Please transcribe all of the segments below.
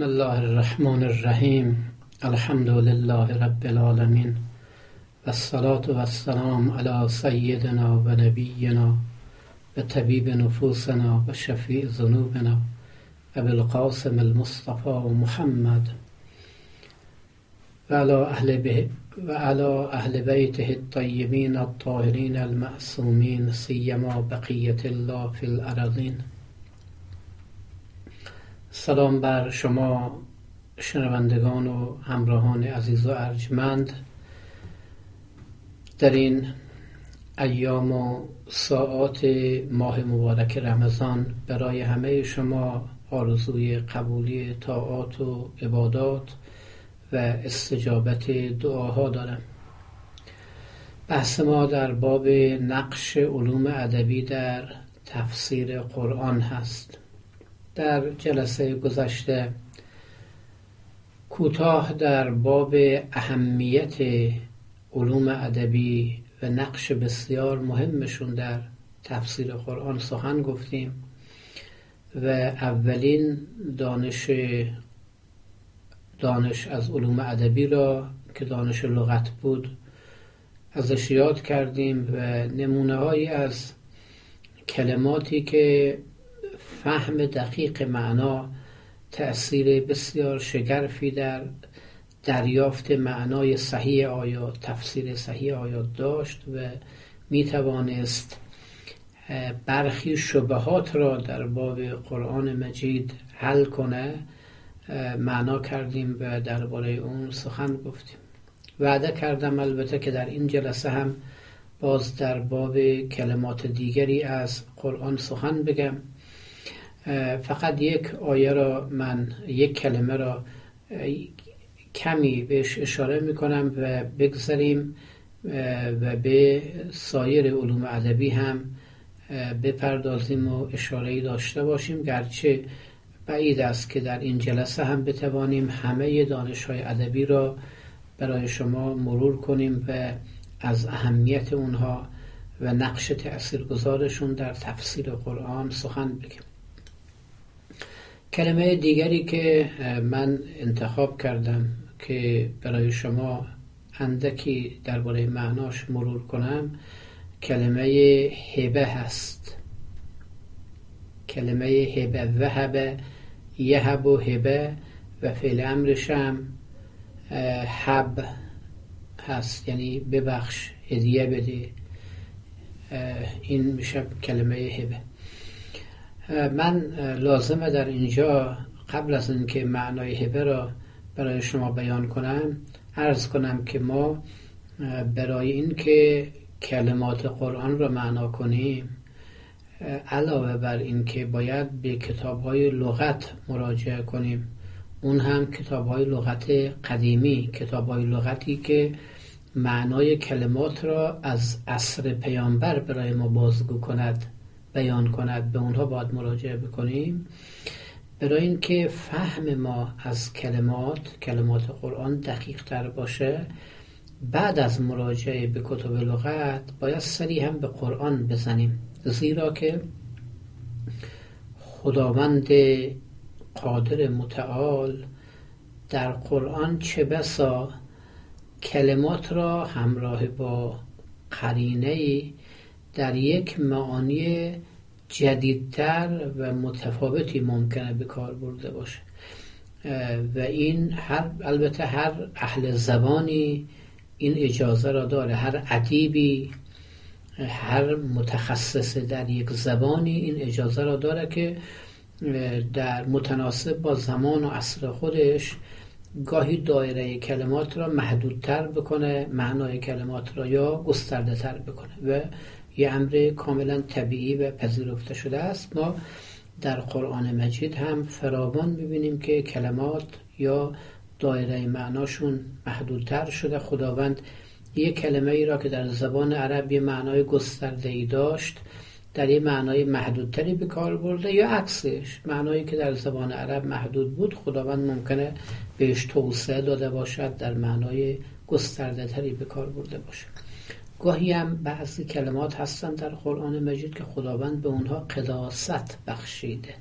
بسم الله الرحمن الرحیم الحمد لله رب العالمین والصلاة والسلام على سيدنا ونبينا وطبيب نفوسنا وشفيع ذنوبنا أبو القاسم المصطفى محمد. وعلى أهل, به وعلى أهل بيته الطيبين الطاهرين المأسومين سيما بقية الله في الأرضين سلام بر شما شنوندگان و همراهان عزیز و ارجمند. در این ایام و ساعات ماه مبارک رمضان برای همه شما آرزوی قبولی طاعات و عبادات و استجابت دعاها دارم. بحث ما در باب نقش علوم ادبی در تفسیر قرآن هست. در جلسه گذشته کوتاه در باب اهمیت علوم ادبی و نقش بسیار مهمشون در تفسیر قرآن سخن گفتیم و اولین دانش دانش از علوم ادبی را که دانش لغت بود ازش یاد کردیم و نمونه هایی از کلماتی که فهم دقیق معنا تأثیر بسیار شگرفی در دریافت معنای صحیح آیات تفسیر صحیح آیات داشت و می توانست برخی شبهات را در باب قرآن مجید حل کنه. معنا کردیم و درباره اون سخن گفتیم. وعده کردم البته که در این جلسه هم باز در باب کلمات دیگری از قرآن سخن بگم. فقط یک آیه را من یک کلمه را کمی بهش اشاره می‌کنم و بگذاریم و به سایر علوم ادبی هم بپردازیم و اشاره داشته باشیم. گرچه بعید است که در این جلسه هم بتوانیم همه دانش های ادبی را برای شما مرور کنیم و از اهمیت اونها و نقش تأثیرگذارشون در تفسیر قرآن سخن بگیم. کلمه دیگری که من انتخاب کردم که برای شما اندکی درباره معناش مرور کنم کلمه هبه هست. کلمه هبه وهبه یهب و هبه و فعل امرش هم حب هست یعنی ببخش هدیه بده. این میشه کلمه هبه. من لازمه در اینجا قبل از اینکه معنای هبه را برای شما بیان کنم عرض کنم که ما برای اینکه کلمات قرآن را معنا کنیم علاوه بر اینکه باید به کتاب های لغت مراجعه کنیم اون هم کتاب های لغت قدیمی کتاب های لغتی که معنای کلمات را از عصر پیامبر برای ما بازگو کند. بیان کند به اونها باید مراجعه بکنیم. برای اینکه فهم ما از کلمات کلمات قرآن دقیق تر باشه بعد از مراجعه به کتب لغت باید سری هم به قرآن بزنیم. زیرا که خداوند قادر متعال در قرآن چه بسا کلمات را همراه با قرینه در یک معانی جدیدتر و متفاوتی ممکنه به کار برده باشه. و این هر البته هر اهل زبانی این اجازه را داره. هر ادیبی هر متخصص در یک زبانی این اجازه را داره که در متناسب با زمان و عصر خودش گاهی دایره کلمات را محدودتر بکنه معنای کلمات را یا گسترده تر بکنه. و یه امر کاملا طبیعی و پذیرفته شده است. ما در قرآن مجید هم فراوان می‌بینیم که کلمات یا دایره معناشون محدودتر شده. خداوند یک کلمه ای را که در زبان عرب یه معنای گسترده ای داشت در یه معنای محدودتری به کار برده یا عکسش معنایی که در زبان عرب محدود بود خداوند ممکنه بهش توسعه داده باشد در معنای گسترده تری به کار برده باشد. گاهی هم بعضی کلمات هستند در قرآن مجید که خداوند به اونها قداست بخشیده.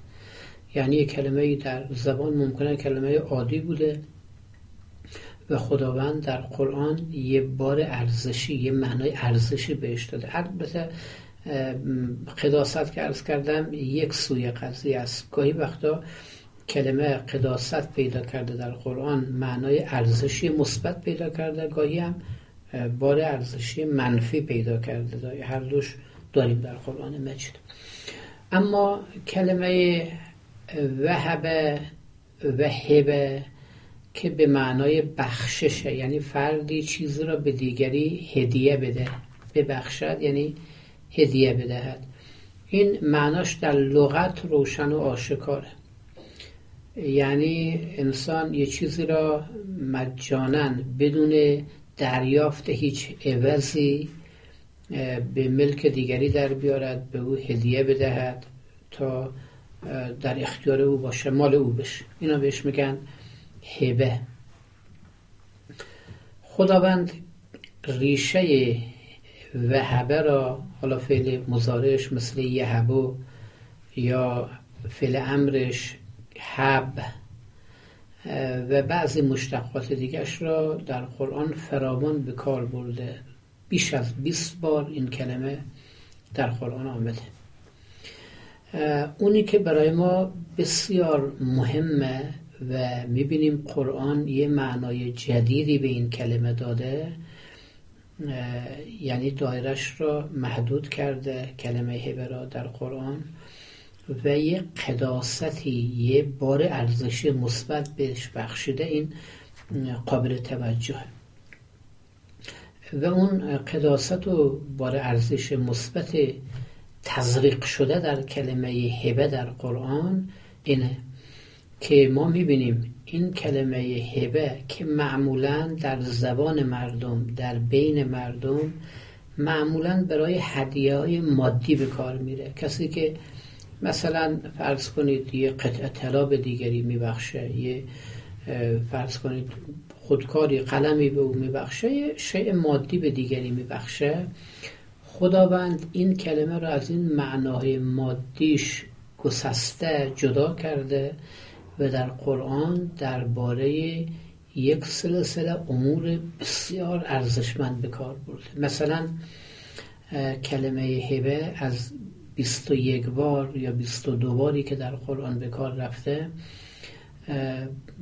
یعنی یک کلمه در زبان ممکنه کلمه عادی بوده و خداوند در قرآن یه بار ارزشی یه معنای ارزشی بهش داده. البته قداست که ارز کردم یک سوی قضیه است. گاهی وقتا کلمه قداست پیدا کرده در قرآن معنای ارزشی مثبت پیدا کرده گاهی هم بار ارزشی منفی پیدا کرده. هر دوش داریم در قرآن مجید. اما کلمه وهبه و هبه که به معنای بخششه یعنی فردی چیزی را به دیگری هدیه بده ببخشد یعنی هدیه بدهد. این معناش در لغت روشن و آشکاره. یعنی انسان یه چیزی را مجانن بدون دریافت هیچ عوضی به ملک دیگری در بیارد به او هدیه بدهد تا در اختیار او باشه مال او بشه. اینا بهش میگن هبه. خداوند ریشه وهبه را حالا فعل مزارش مثل یهبو یا فعل امرش حب و بعضی مشتقات دیگرش را در قرآن فراوان به کار برده. بیش از 20 بار این کلمه در قرآن آمده. اونی که برای ما بسیار مهمه و می‌بینیم قرآن یه معنای جدیدی به این کلمه داده یعنی دایرش را محدود کرده کلمه هبه را در قرآن. و یه قداستی یه بار ارزشی مثبت بهش بخشیده این قابل توجه و اون قداست و بار ارزش مثبت تزریق شده در کلمه هبه در قرآن اینه که ما می‌بینیم این کلمه هبه که معمولا در زبان مردم در بین مردم معمولا برای هدیه های مادی به کار میره. کسی که مثلا فرض کنید یه قطعه طلا به دیگری میبخشه یه فرض کنید خودکاری قلمی به او میبخشه یه شیء مادی به دیگری میبخشه. خداوند این کلمه را از این معنای مادیش گسسته جدا کرده و در قرآن درباره یک سلسله امور بسیار ارزشمند به کار برده. مثلا کلمه هبه از 21 بار یا 22 باری که در قرآن به کار رفته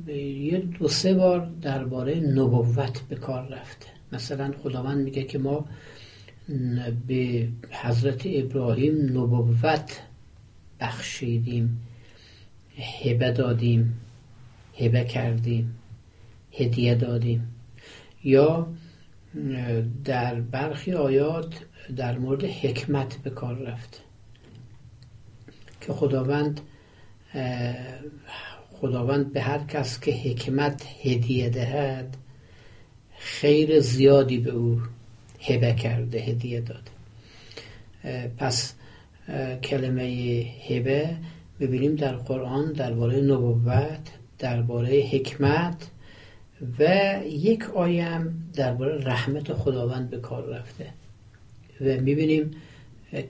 یه دو سه بار درباره نبوت به کار رفته. مثلا خداوند میگه که ما به حضرت ابراهیم نبوت بخشیدیم هبه دادیم هبه کردیم هدیه دادیم. یا در برخی آیات در مورد حکمت به کار رفته. که خداوند خداوند به هر کس که حکمت هدیه دهد خیر زیادی به او هبه کرده هدیه داده. پس کلمه هبه ببینیم در قرآن درباره نبوت درباره حکمت و یک آیم درباره رحمت خداوند به کار رفته. و می‌بینیم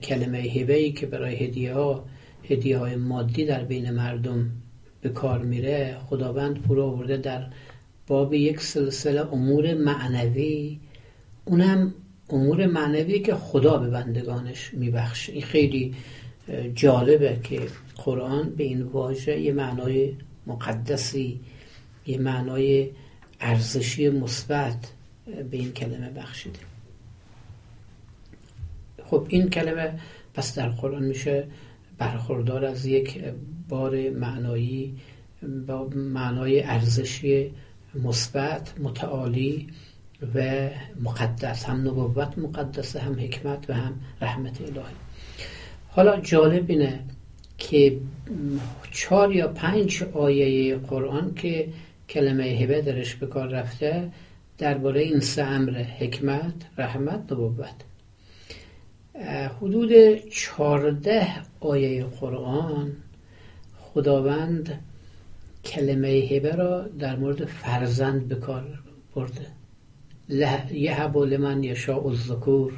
کلمه هبه ای که برای هدیه ها هدیه های مادی در بین مردم به کار میره خداوند او آورده در باب یک سلسله امور معنوی. اونم امور معنوی که خدا به بندگانش میبخشه. این خیلی جالبه که قرآن به این واژه یه معنای مقدسی یه معنای ارزشی مثبت به این کلمه بخشیده. خب این کلمه پس در قرآن میشه برخوردار از یک بار معنایی با معنای ارزشی مثبت متعالی و مقدس هم نبوت مقدسه هم حکمت و هم رحمت الهی. حالا جالب اینه که چهار یا پنج آیه قرآن که کلمه هبه درش به کار رفته درباره این سه امر حکمت رحمت نبوت. حدود چارده آیه قرآن خداوند کلمه هبه را در مورد فرزند به کار برده. یهب لمن یشاء الذکور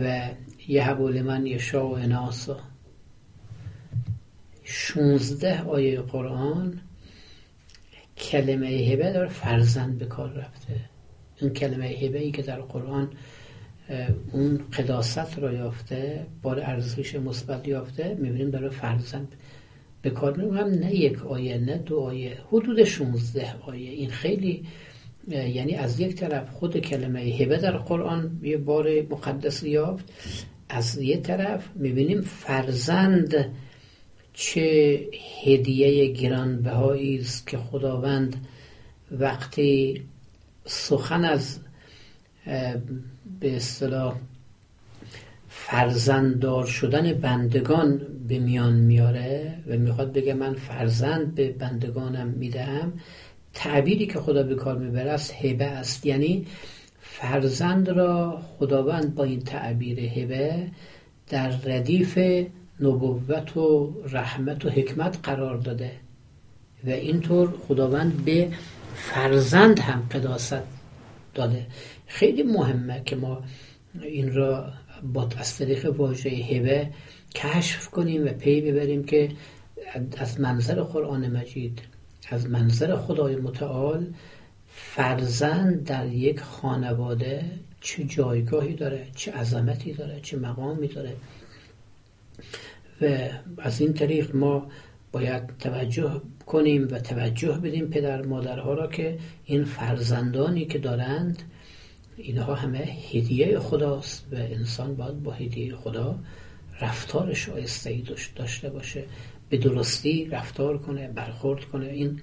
و یهب لمن یشاء اناسا. 16 آیه قرآن کلمه هبه داره فرزند به کار رفته. این کلمه هبه ای که در قرآن اون قداست را یافته بار ارزش مثبت یافته می‌بینیم داره فرزند به کار هم نه یک آیه نه دو آیه حدود 16 آیه. این خیلی یعنی از یک طرف خود کلمه هبه در قرآن یه بار مقدس یافت از یه طرف می‌بینیم فرزند چه هدیه گرانبهایی است که خداوند وقتی سخن از به اصطلاح فرزنددار شدن بندگان به میان میاره و می‌خواد بگه من فرزند به بندگانم می‌دهم تعبیری که خدا به کار می‌بره است هبه است. یعنی فرزند را خداوند با این تعبیر هبه در ردیف نبوت و رحمت و حکمت قرار داده و اینطور خداوند به فرزند هم قداست. داده. خیلی مهمه که ما این را با از طریق واژه هبه کشف کنیم و پی ببریم که از منظر قرآن مجید از منظر خدای متعال فرزند در یک خانواده چه جایگاهی داره چه عظمتی داره چه مقامی داره. و از این طریق ما باید توجه کنیم و توجه بدیم پدر مادرها را که این فرزندانی که دارند اینها همه هدیه خداست و انسان باید با هدیه خدا رفتار شایسته ای داشته باشه به درستی رفتار کنه برخورد کنه. این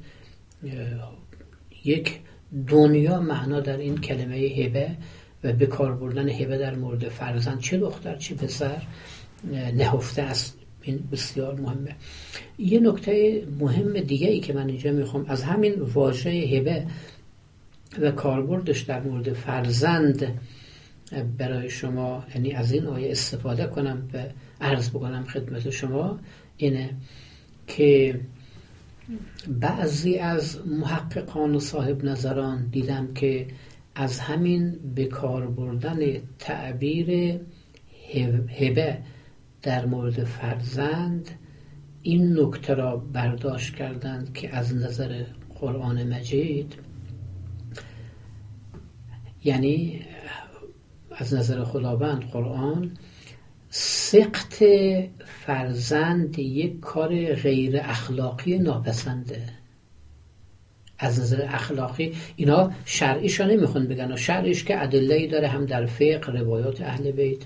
یک دنیا معنا در این کلمه هبه و به کار بردن هبه در مورد فرزند. چه دختر چه پسر نهفته است. این بسیار مهمه. یه نکته مهم دیگه ای که من اینجا می‌خوام از همین واژه هبه و کاربردش در مورد فرزند برای شما یعنی از این آیه استفاده کنم و عرض بکنم خدمت شما اینه که بعضی از محققان و صاحب نظران دیدم که از همین بکار بردن تعبیر هبه در مورد فرزند این نکته را برداشت کردند که از نظر قرآن مجید یعنی از نظر خداوند قرآن سقط فرزند یک کار غیر اخلاقی ناپسنده. از نظر اخلاقی اینا شرعیشا نمیخون بگن و شرعیش که ادله داره هم در فقه روایات اهل بیت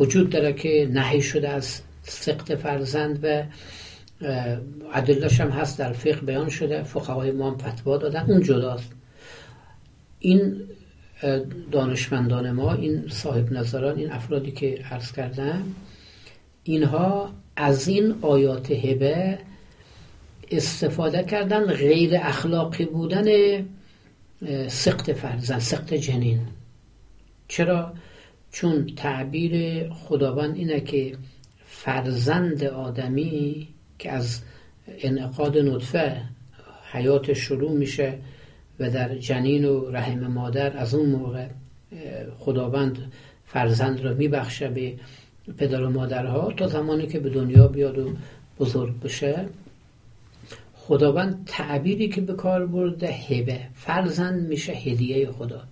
وجود داره که نهی شده از سقط فرزند و ادلهش هم هست در فقه بیان شده فقهای ما هم فتوا دادن اون جداست این دانشمندان ما این صاحب نظران این افرادی که عرض کردم اینها از این آیات هبه استفاده کردن غیر اخلاقی بودن سقط فرزن سقط جنین چرا؟ چون تعبیر خداوند اینه که فرزند آدمی که از انعقاد نطفه حیات شروع میشه و در جنین و رحم مادر از اون موقع خداوند فرزند را میبخشه به پدر و مادرها تا زمانی که به دنیا بیاد و بزرگ بشه. خداوند تعبیری که به کار برده هبه. فرزند میشه هدیه خدا.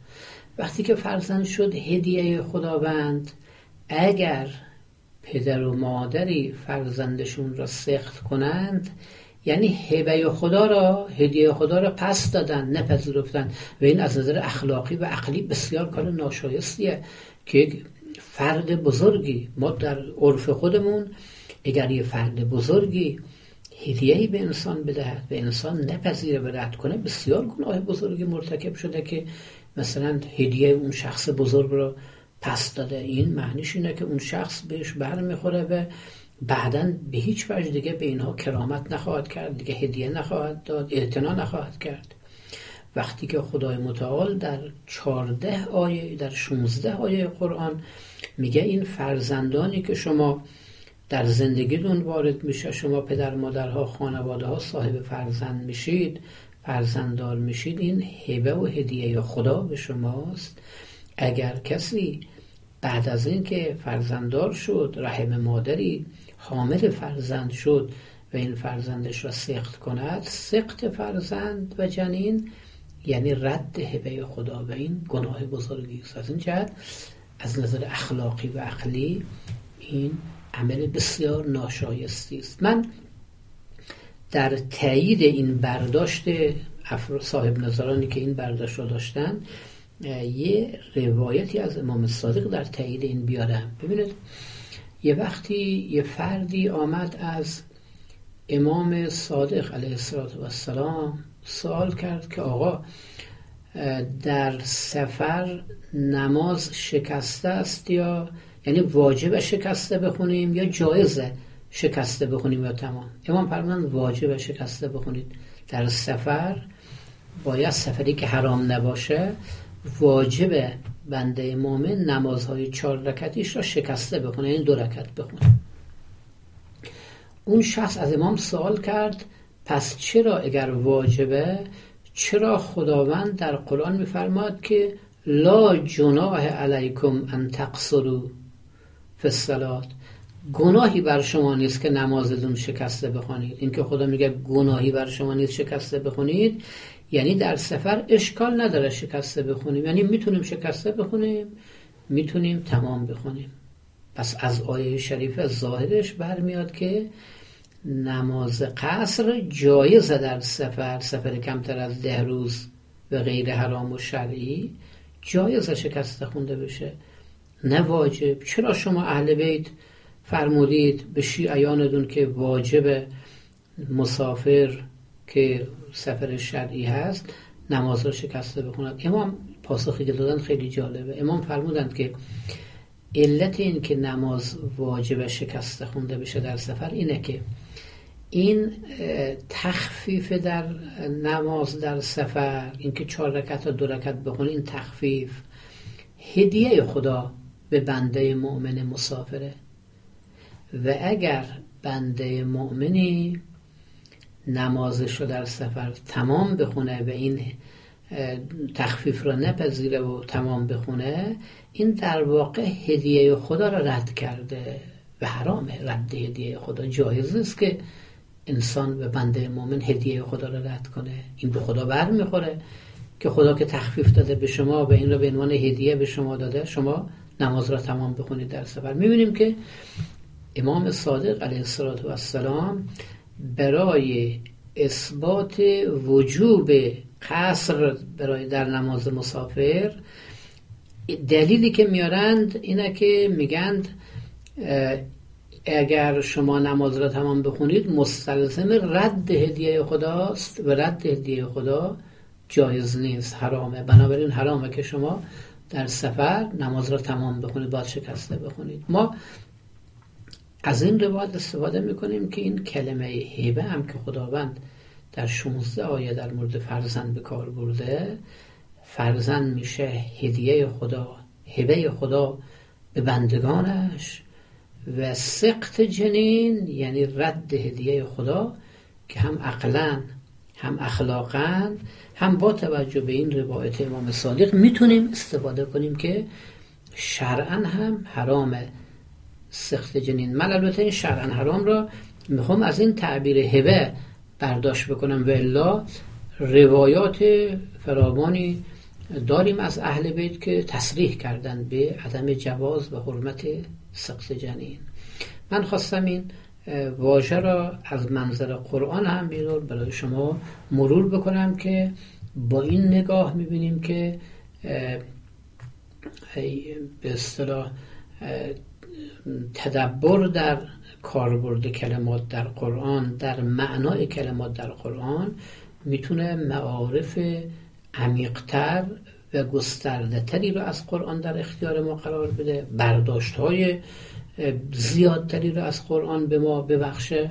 وقتی که فرزند شد هدیه خداوند اگر پدر و مادری فرزندشون را سخت کنند یعنی هبه خدا را هدیه خدا را پس دادن نپذیرفتن. و این از نظر اخلاقی و عقلی بسیار کار ناشایستیه که فرد بزرگی ما در عرف خودمون اگر یه فرد بزرگی هدیهی به انسان بدهد و انسان نپذیره و رد کنه بسیار گناه بزرگی مرتکب شده که مثلا هدیه اون شخص بزرگ رو پس داده. این معنیش اینه که اون شخص بهش بر می‌خوره و بعدا به هیچ وجه دیگه به اینها کرامت نخواهد کرد دیگه هدیه نخواهد داد اعتنا نخواهد کرد. وقتی که خدای متعال در چارده آیه در 16 آیه قرآن میگه این فرزندانی که شما در زندگیتون وارد میشه شما پدر مادرها خانواده ها صاحب فرزند میشید فرزنددار میشید این هبه و هدیه خدا به شماست. اگر کسی بعد از اینکه فرزنددار شد رحم مادری حامل فرزند شد و این فرزندش را سخت کند سخت فرزند و جنین یعنی رد هبه خدا و این گناه بزرگی است. از این جهت از نظر اخلاقی و عقلی این عمل بسیار ناشایستی است. من در تایید این برداشت صاحب نظرانی که این برداشت را داشتن یه روایتی از امام صادق در تایید این بیارم ببینید یه وقتی یه فردی آمد از امام صادق علیه السلام سوال کرد که آقا در سفر نماز شکسته است یا یعنی واجب شکسته بخونیم یا جایزه؟ شکسته بخونیم یا تمام. امام فرمودن واجب شکسته بخونید. در سفر باید سفری که حرام نباشه واجب بنده مؤمن نمازهای چهار رکتیش را شکسته بخونه این یعنی دو رکت بخونه. اون شخص از امام سوال کرد پس چرا اگر واجبه چرا خداوند در قرآن میفرماد که لا جناح علیکم ان تقصروا فی الصلاه گناهی بر شما نیست که نمازتون شکسته بخونید. اینکه خدا میگه گناهی بر شما نیست شکسته بخونید یعنی در سفر اشکال نداره شکسته بخونیم. یعنی می‌تونیم شکسته بخونیم می‌تونیم تمام بخونیم. پس از آیه شریف ظاهرش برمیاد که نماز قصر جایزه در سفر سفر کمتر از ده روز و غیر حرام و شرعی جایزه شکسته خونده بشه. نه واجب. چرا شما اهل بیت فرمودید به شیعیانتون که واجب مسافر که سفر شرعی هست نماز را شکسته بخوند امام پاسخی که دادن خیلی جالبه. امام فرمودند که علت این که نماز واجب شکسته خونده بشه در سفر اینه که این تخفیف در نماز در سفر اینکه چهار رکت و دو رکت بخونه این تخفیف هدیه خدا به بنده مؤمن مسافره. و اگر بنده مؤمنی نمازش رو در سفر تمام بخونه و این تخفیف رو نپذیره و تمام بخونه این در واقع هدیه خدا را رد کرده و حرامه. رد هدیه خدا جایز است که انسان به بنده مؤمن هدیه خدا را رد کنه. این به خدا بر می‌خوره که خدا که تخفیف داده به شما و این را به عنوان هدیه به شما داده شما نماز را تمام بخونید در سفر. می‌بینیم که امام صادق علیه السلام برای اثبات وجوب قصر برای در نماز مسافر دلیلی که میارند اینه که میگند اگر شما نماز را تمام بخونید مستلزم رد هدیه خداست و رد هدیه خدا جایز نیست حرامه. بنابراین حرامه که شما در سفر نماز را تمام بخونید باید شکسته بخونید. ما از این روایت استفاده می‌کنیم که این کلمه هیبه هم که خداوند در 16 آیه در مورد فرزند به کار برده فرزند میشه هدیه خدا هبه خدا به بندگانش و سقط جنین یعنی رد هدیه خدا که هم عقلا هم اخلاقا هم با توجه به این روایت امام صادق می‌تونیم استفاده کنیم که شرعا هم حرامه. سخت جنین. من البته این شرعا حرام را می‌خوام از این تعبیر هبه برداشت بکنم. و الا روایات فراوانی داریم از اهل بیت که تصریح کردن به عدم جواز و حرمت سقط جنین. من خواستم این واژه را از منظر قرآن هم بیدور برای شما مرور بکنم که با این نگاه می‌بینیم که به اصطلاح تدبر در کاربرد کلمات در قرآن در معنای کلمات در قرآن می‌تونه معارف عمیقتر و گسترده تری رو از قرآن در اختیار ما قرار بده. برداشت های زیادتری رو از قرآن به ما ببخشه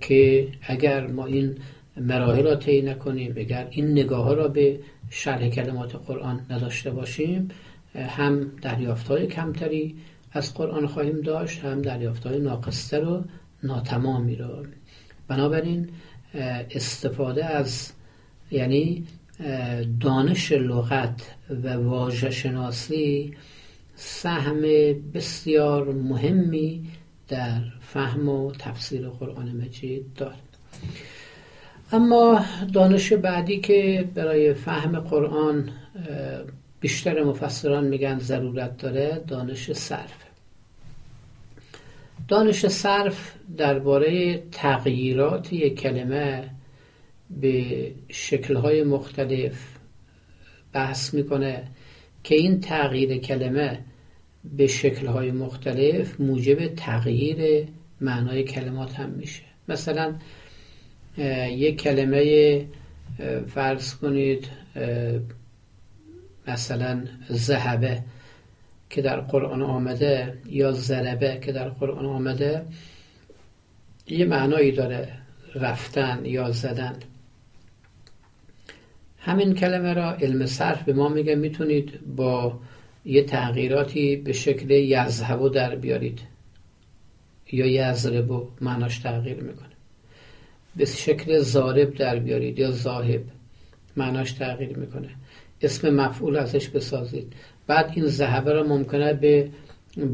که اگر ما این مراحل را طی نکنیم اگر این نگاه ها را به شرح کلمات قرآن نداشته باشیم هم دریافت های کمتری از قرآن خواهیم داشت هم دریافت های ناقصتر و ناتمامی رو. بنابراین استفاده از یعنی دانش لغت و واژه شناسی سهم بسیار مهمی در فهم و تفسیر قرآن مجید داره اما دانش بعدی که برای فهم قرآن بیشتر مفسران میگن ضرورت داره دانش صرف. دانش صرف درباره تغییرات یک کلمه به شکلهای مختلف بحث می‌کنه که این تغییر کلمه به شکلهای مختلف موجب تغییر معنای کلمات هم میشه. مثلا یک کلمه فرض کنید مثلا ذهبه که در قرآن آمده یا ضربه که در قرآن آمده یه معنایی داره رفتن یا زدن. همین کلمه را علم صرف به ما میگه می‌تونید با یه تغییراتی به شکل یزهبو در بیارید یا یزربو معناش تغییر می‌کنه. به شکل زارب در بیارید یا زاهب معناش تغییر می‌کنه. اسم مفعول ازش بسازید. بعد این ذهبه را ممکنه به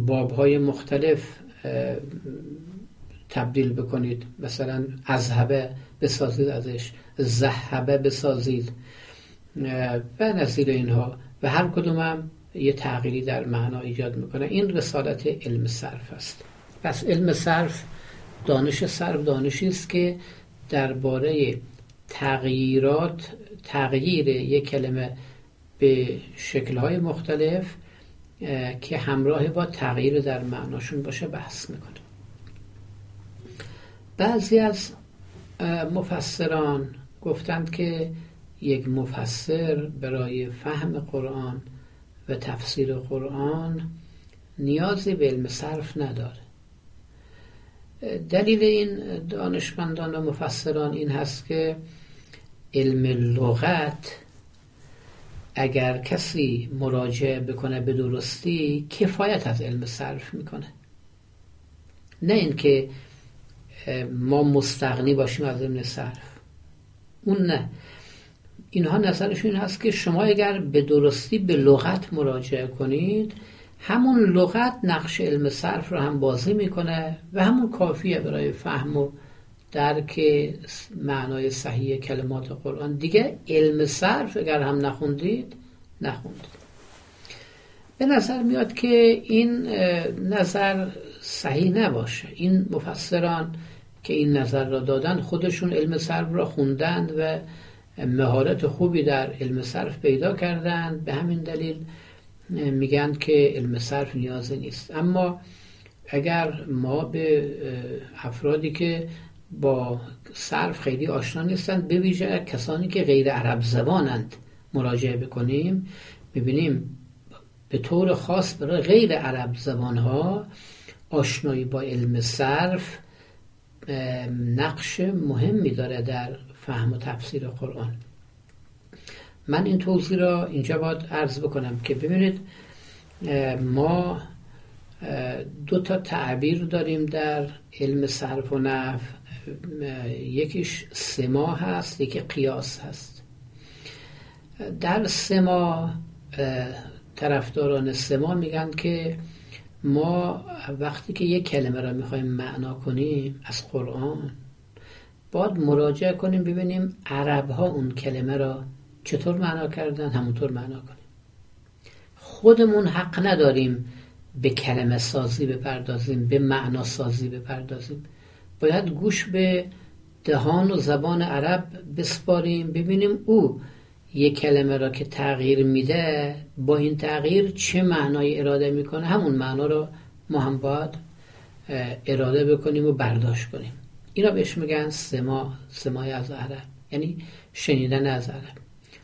بابهای مختلف تبدیل بکنید. مثلا ازهبه بسازید ازش زهبه بسازید و نظیر اینها. و هر کدوم هم یه تغییری در معنا ایجاد می‌کنه. این رسالت علم صرف است. پس علم صرف دانش صرف دانشی است که درباره تغییرات تغییر یک کلمه به شکلهای مختلف که همراه با تغییر در معناشون باشه بحث می‌کنه. بعضی از مفسران گفتند که یک مفسر برای فهم قرآن و تفسیر قرآن نیازی به علم صرف نداره. دلیل این دانشمندان و مفسران این هست که علم لغت اگر کسی مراجعه بکنه به درستی کفایت از علم صرف می‌کنه. نه اینکه ما مستغنی باشیم از علم صرف. اون نه. اینها نظرشون این هست که شما اگر به درستی به لغت مراجعه کنید همون لغت نقش علم صرف رو هم بازی می‌کنه و همون کافیه برای فهم و درک معنای صحیح کلمات قرآن. دیگه علم صرف اگر هم نخوندید نخوندید به نظر میاد که این نظر صحیح نباشه. این مفسران که این نظر را دادن خودشون علم صرف را خوندند و مهارت خوبی در علم صرف پیدا کردند به همین دلیل میگن که علم صرف نیازی نیست. اما اگر ما به افرادی که با صرف خیلی آشنا نیستند. به ویژه کسانی که غیر عرب زبانند مراجعه بکنیم ببینیم به طور خاص برای غیر عرب زبان ها آشنایی با علم صرف نقش مهمی داره در فهم و تفسیر قرآن. من این توضیح را اینجا باید عرض بکنم که ببینید ما دو تا تعبیر داریم در علم صرف و نف یکیش سما هست یکی قیاس هست. در سما طرفداران سما میگن که ما وقتی که یک کلمه را می‌خوایم معنا کنیم از قرآن باید مراجعه کنیم ببینیم عرب ها اون کلمه را چطور معنا کردن همونطور معنا کنیم. خودمون حق نداریم به کلمه سازی بپردازیم به معنا سازی بپردازیم. باید گوش به دهان و زبان عرب بسپاریم ببینیم او یک کلمه را که تغییر میده با این تغییر چه معنای اراده می‌کنه؟ همون معنا را ما هم باید اراده بکنیم و برداشت کنیم. اینا بهش میگن سما سمای از عرب یعنی شنیدن از عرب.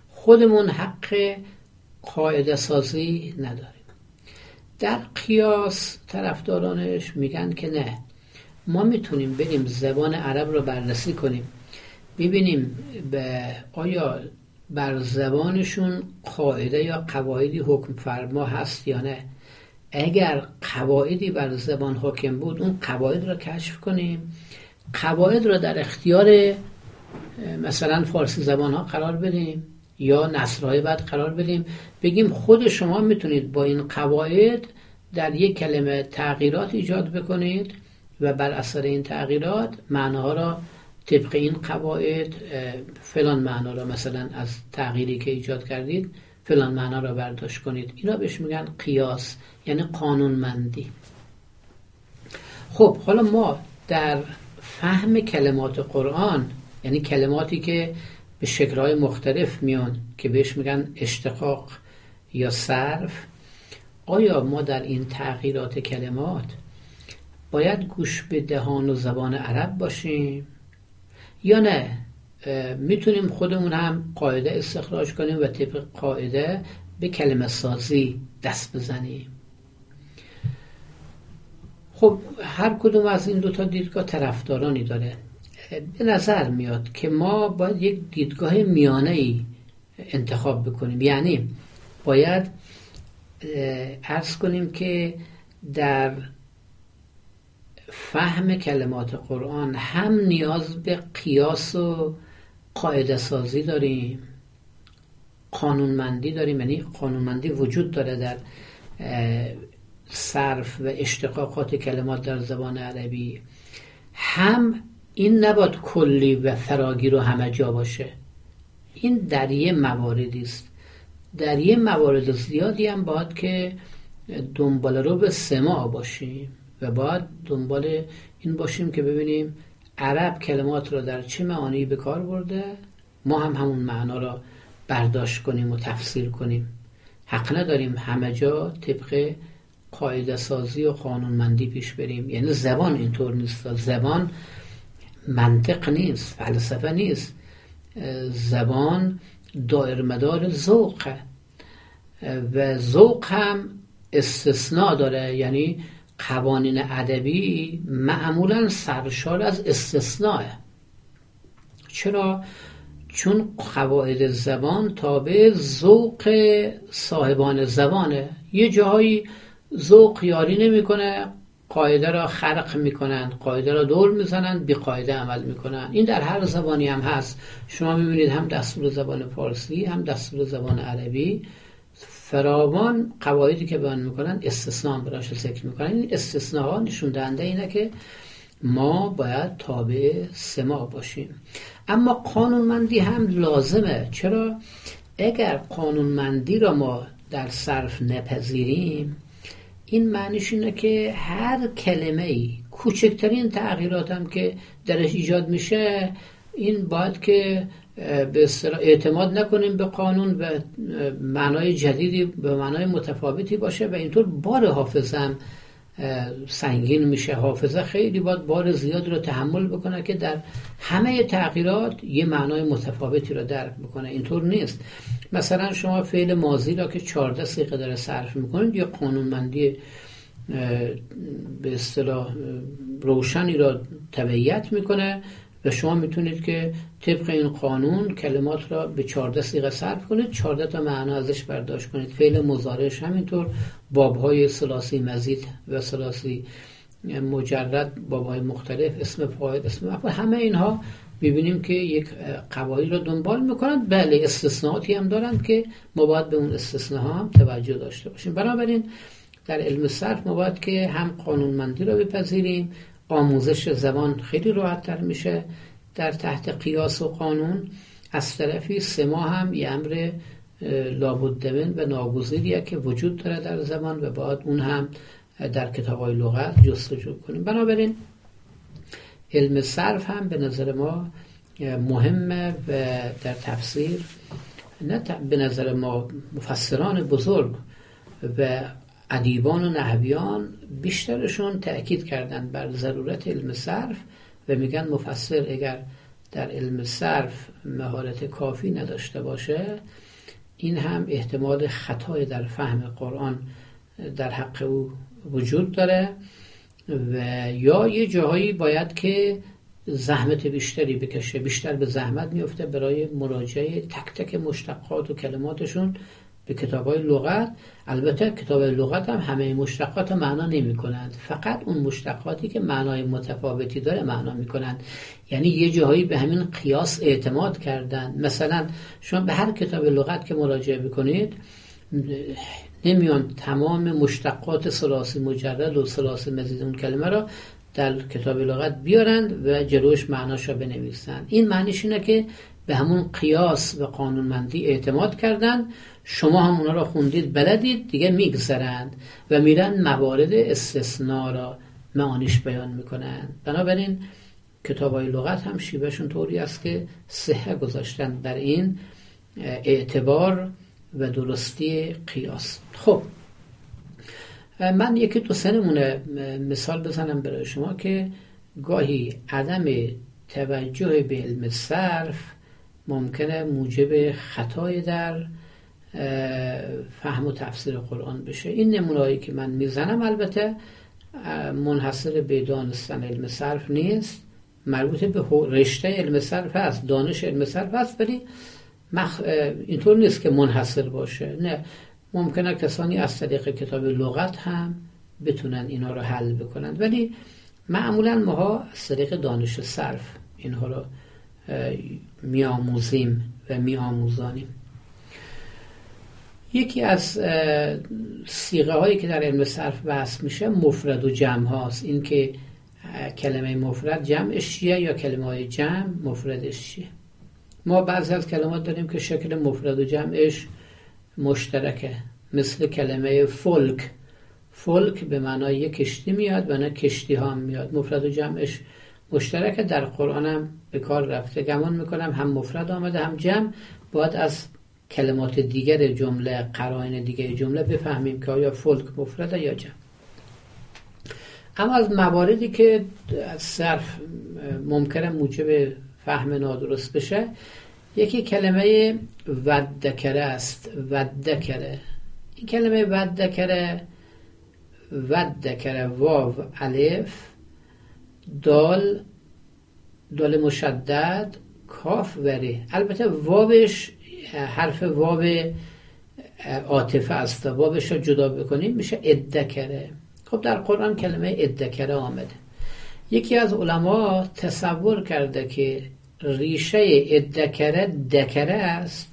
خودمون حق قاعده سازی نداریم. در قیاس طرفدارانش میگن که نه ما می‌تونیم بریم زبان عرب رو بررسی کنیم. ببینیم به آیا بر زبانشون قاعده یا قواعدی حکم فرما هست یا نه. اگر قواعدی بر زبان حاکم بود اون قواعد را کشف کنیم. قواعد را در اختیار مثلا فارسی زبان ها قرار بدیم یا نصرهای بعد قرار بدیم. بگیم خود شما می‌تونید با این قواعد در یک کلمه تغییرات ایجاد بکنید. و بر اثر این تغییرات معناها را طبق این قواعد فلان معنا را مثلا از تغییری که ایجاد کردید فلان معنا را برداشت کنید. اینا بهش میگن قیاس یعنی قانونمندی. خب حالا ما در فهم کلمات قرآن یعنی کلماتی که به شکلهای مختلف میان که بهش میگن اشتقاق یا صرف آیا ما در این تغییرات کلمات باید گوش به دهان و زبان عرب باشیم. یا نه می‌تونیم خودمون هم قاعده استخراج کنیم و طبق قاعده به کلمه سازی دست بزنیم. خب هر کدوم از این دوتا دیدگاه طرفدارانی داره. به نظر میاد که ما باید یک دیدگاه میانه ای انتخاب بکنیم. یعنی باید ارز کنیم که در فهم کلمات قرآن هم نیاز به قیاس و قاعده سازی داریم. قانونمندی داریم یعنی قانونمندی وجود داره در صرف و اشتقاقات کلمات در زبان عربی. هم این نباید کلی و فراگیر و همه جا باشه. این در یه مواردی است. در یه موارد زیادی هم باید که دنبال رو به سما باشیم. و باید دنبال این باشیم که ببینیم عرب کلمات را در چه معانی به کار برده. ما هم همون معنا را برداشت کنیم و تفسیر کنیم. حق نداریم همه جا طبق قاعده سازی و قانونمندی پیش بریم. یعنی زبان اینطور نیست. زبان منطق نیست فلسفه نیست. زبان دائر مدار ذوقه. و ذوق هم استثناء داره. یعنی قوانین ادبی معمولا سرشار از استثناء. چرا؟ چون قواعد زبان تابع ذوق صاحبان زبانه. یه جاهایی ذوق یاری نمی‌کنه قاعده را خرق می‌کنند قاعده را دور می‌زنند بی قاعده عمل می‌کنند این در هر زبانی هم هست. شما می‌بینید هم دستور زبان فارسی هم دستور زبان عربی. فراوان قواعدی که بیان می‌کنن استثناء براش ذکر می‌کنن. این استثناء نشون دهنده اینه که ما باید تابع سما باشیم. اما قانونمندی هم لازمه. چرا؟ اگر قانونمندی را ما در صرف نپذیریم این معنیش اینه که هر کلمه ای کوچکترین تغییرات هم که درش ایجاد میشه این باید که به اعتماد نکنیم به قانون و معنای جدیدی به معنای متفاوتی باشه و اینطور بار حافظم سنگین میشه. حافظه خیلی باید بار زیادی رو تحمل بکنه که در همه تغییرات یه معنای متفاوتی رو درک بکنه. اینطور نیست. مثلا شما فعل ماضی را که 14 سیقه داره صرف می‌کنید یه قانونمندی به اصطلاح روشنی را تبعیت می‌کنه. و شما می‌تونید که طبق این قانون کلمات را به 14 سیغه صرف کنید 14 تا معنا ازش برداشت کنید. فعل مزارش همینطور. بابهای سلاسی مزید و سلاسی مجرد بابهای مختلف اسم فاید اسم مفعول همه اینها می‌بینیم که یک قواعد را دنبال می‌کنند. بله استثناءاتی هم دارند که ما باید به اون استثناء هم توجه داشته باشیم. بنابراین در علم صرف ما باید که هم قانونمندی را بپذیریم آموزش زبان خیلی راحت میشه در تحت قیاس و قانون. از طرفی سما هم یه امر لابدمن و ناگزیریه که وجود داره در زبان و باید اون هم در کتاب های لغت جستجو کنیم. بنابراین علم صرف هم به نظر ما مهمه و در تفسیر نه به نظر ما مفسران بزرگ و ادیبان و نحویان بیشترشون تأکید کردن بر ضرورت علم صرف و میگن مفسر اگر در علم صرف مهارت کافی نداشته باشه این هم احتمال خطای در فهم قرآن در حق او وجود داره و یا یه جاهایی باید که زحمت بیشتری بکشه بیشتر به زحمت میفته برای مراجعه تک تک مشتقات و کلماتشون به کتاب های لغت. البته کتاب لغت هم همه مشتقات معنا نمی کنند فقط اون مشتقاتی که معنای متفاوتی داره معنا می کنند یعنی یه جاهایی به همین قیاس اعتماد کردن. مثلا شما به هر کتاب لغت که مراجعه بکنید نمیان تمام مشتقات سلاسی مجرد و سلاسی مزید اون کلمه را در کتاب لغت بیارند و جلوش معناش را بنویسند. این معنیش اینه که به همون قیاس و قانونمندی اعتماد کردند. شما هم اونا را خوندید بلدید دیگه میگذرند و میرن موارد استثناء را معانیش بیان می‌کنند. بنابراین کتاب های لغت هم شیبهشون طوری است که صحه گذاشتن در این اعتبار و درستی قیاس. خب من یکی دو سه مثال بزنم برای شما که گاهی عدم توجه به علم صرف ممکنه موجب خطای در فهم و تفسیر قرآن بشه. این نمونهایی که من می‌زنم البته منحصر به دانستن علم صرف نیست. مربوط به رشته علم صرف هست دانش علم صرف هست ولی مخ... اینطور نیست که منحصر باشه. نه ممکنه کسانی از طریق کتاب لغت هم بتونن اینا رو حل بکنند ولی معمولا ماها از طریق دانش صرف اینها رو میآموزیم و میآموزانیم. یکی از سیغه هایی که در علم صرف بحث میشه مفرد و جمع هاست. این که کلمه مفرد جمعش چیه یا کلمه های جمع مفردش چیه؟ ما بعضی از کلمات داریم که شکل مفرد و جمعش مشترکه. مثل کلمه فولک. فولک به معنای کشتی میاد و نه کشتی ها میاد. مفرد و جمعش مشترکه در قرآن هم به کار رفته. گمان می‌کنم هم مفرد آمده هم جمع. باید از کلمات دیگر جمله قرائن دیگر جمله بفهمیم که آیا فولک مفرده یا جمع. اما از مواردی که صرف ممکنه موجب فهم نادرست بشه یکی کلمه ودکره است. ودکره. این کلمه ودکره ودکره واو الف دال دال مشدد کاف وری البته واوش حرف واو عاطفه است واوش رو جدا بکنیم میشه ادکره. خب در قرآن کلمه ادکره آمده. یکی از علما تصور کرده که ریشه ادکره دکره است.